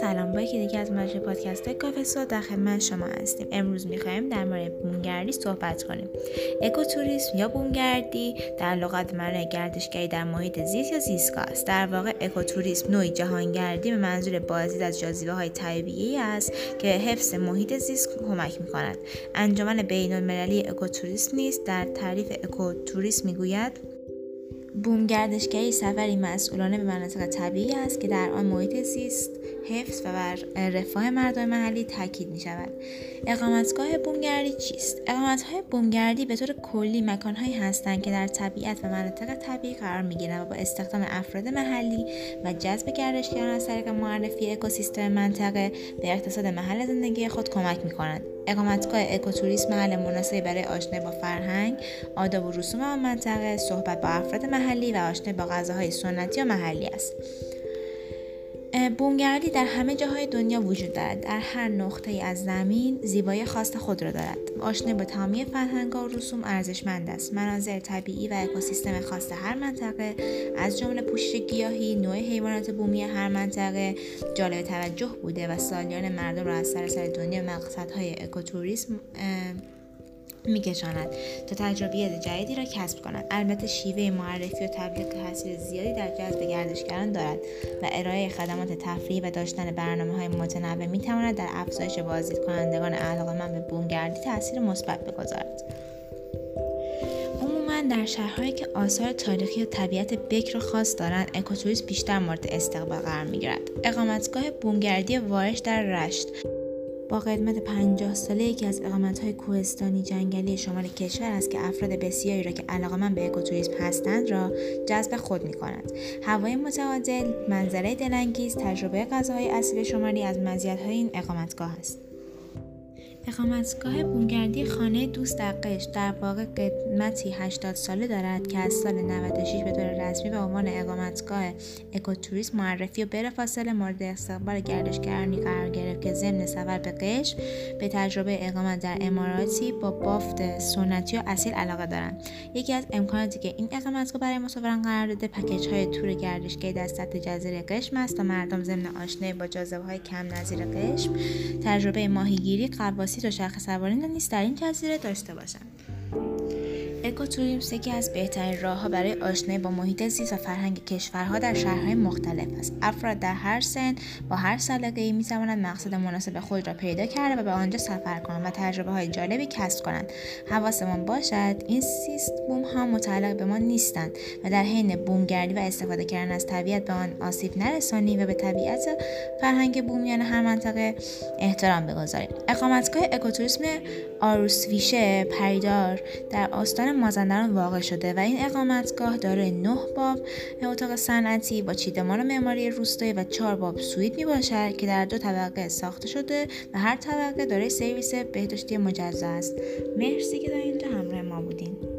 سلام با که دیگه از مجموعه پادکست کافه در خدمت شما هستیم. امروز می‌خوایم در مورد بومگردی صحبت کنیم. اکوتوریسم یا بومگردی در لغت معنای گردشگری در محیط زیست یا زیستگاه است. در واقع اکوتوریسم نوعی جهانگردی به منظور بازدید از جاذبه های طبیعی است که حفظ محیط زیست کمک می‌کند. انجمن بین المللی اکوتوریسم نیست در تعریف اکوتوریسم می‌گوید بوم گردشگری سفری مسئولانه به مناطق طبیعی است که در آن محیط زیست حفظ و بر رفاه مردم محلی تاکید می شود اقامتگاه بومگردی چیست؟ اقامتهای بومگردی به طور کلی مکانهایی هستند که در طبیعت و مناطق طبیعی قرار می گیرند و با استخدام افراد محلی و جذب گردشگران از طریق معرفی اکوسیستم منطقه به اقتصاد محل زندگی خود کمک می کنند اقامتگاه اکوتوریسم محل مناسبی برای آشنایی با فرهنگ آداب و رسوم آن منطقه صحبت با افراد محلی و آشنایی با غذاهای سنتی و محلی است. بومگردی در همه جاهای دنیا وجود دارد. در هر نقطه ای از زمین زیبایی خاص خود را دارد. آشنایی با تمامی فرهنگ و رسوم ارزشمند است. مناظر طبیعی و اکوسیستم خاص هر منطقه از جمله پوشش گیاهی نوع حیوانات بومی هر منطقه جالب توجه بوده و سالیان مردم را از سراسر دنیا مقصدهای اکوتوریسم میکشاند تا تجربیات جدیدی را کسب کند. البته شیوه معرفی و تبلیغ تاثیر زیادی در جذب گردشگران دارد و ارائه خدمات تفریحی و داشتن برنامه های متنوع می‌تواند در افزایش بازدید کنندگان من به بومگردی تاثیر مثبت بگذارد. در شهرهایی که آثار تاریخی و طبیعت بکر خاص دارند اکوتوریسم بیشتر مورد استقبال قرار می‌گیرد. اقامتگاه بومگردی وارش در رشت. با قدمت 50 ساله یکی از های کوهستانی جنگلی شمال کشور است که افراد بسیاری را که من به اکوتوریسم هستند را جذب خود می کند. هوای متعادل، منظره دلانگیز، تجربه غذاهای اصلی شمالی از های این اقامتگاه است. اقامتگاه بومگردی خانه دوست در در واقع قدمتی 80 ساله دارد که از سال 96 به طور رسمی به عنوان اقامتگاه اکوتوریسم معرفی و بلافاصله مورد استقبال گردشگرانی قرار گرفت که ضمن سفر به قشت به تجربه اقامت در اماراتی با بافت سنتی و اصیل علاقه دارند. یکی از امکاناتی که این اقامتگاه برای مسافران قرار داده پکیج های تور گردشگری در سطح جزیره قشم است تا مردم ضمن آشنایی با جاذبه های کم نظیر قشم تجربه ماهیگیری قواسی و شاخ سواری نیز در این جزیره داشته باشند اکوتوریسم یکی از بهترین راهها برای آشنایی با محیط زیست و فرهنگ کشورها در شهرهای مختلف است. افراد در هر سن با هر سلیقه‌ای می‌توانند مقصد مناسب خود را پیدا کرده و به آنجا سفر کنند و تجربه های جالبی کسب کنند. حواسمان باشد این سیست بوم ها متعلق به ما نیستند و در حین بومگردی و استفاده کردن از طبیعت به آن آسیب نرسانی و به طبیعت فرهنگ بومیان هر منطقه احترام بگذاریم. اقامتگاه اکوتوریسم آروسویشه پریدار در آستان مازندران واقع شده و این اقامتگاه دارای نه باب اتاق صنعتی با چیدمان معماری روستایی و چهار باب سویت می باشد که در دو طبقه ساخته شده و هر طبقه دارای سرویس بهداشتی مجزا است. مرسی که در اینجا همراه ما بودین.